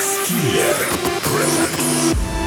Next year, relax.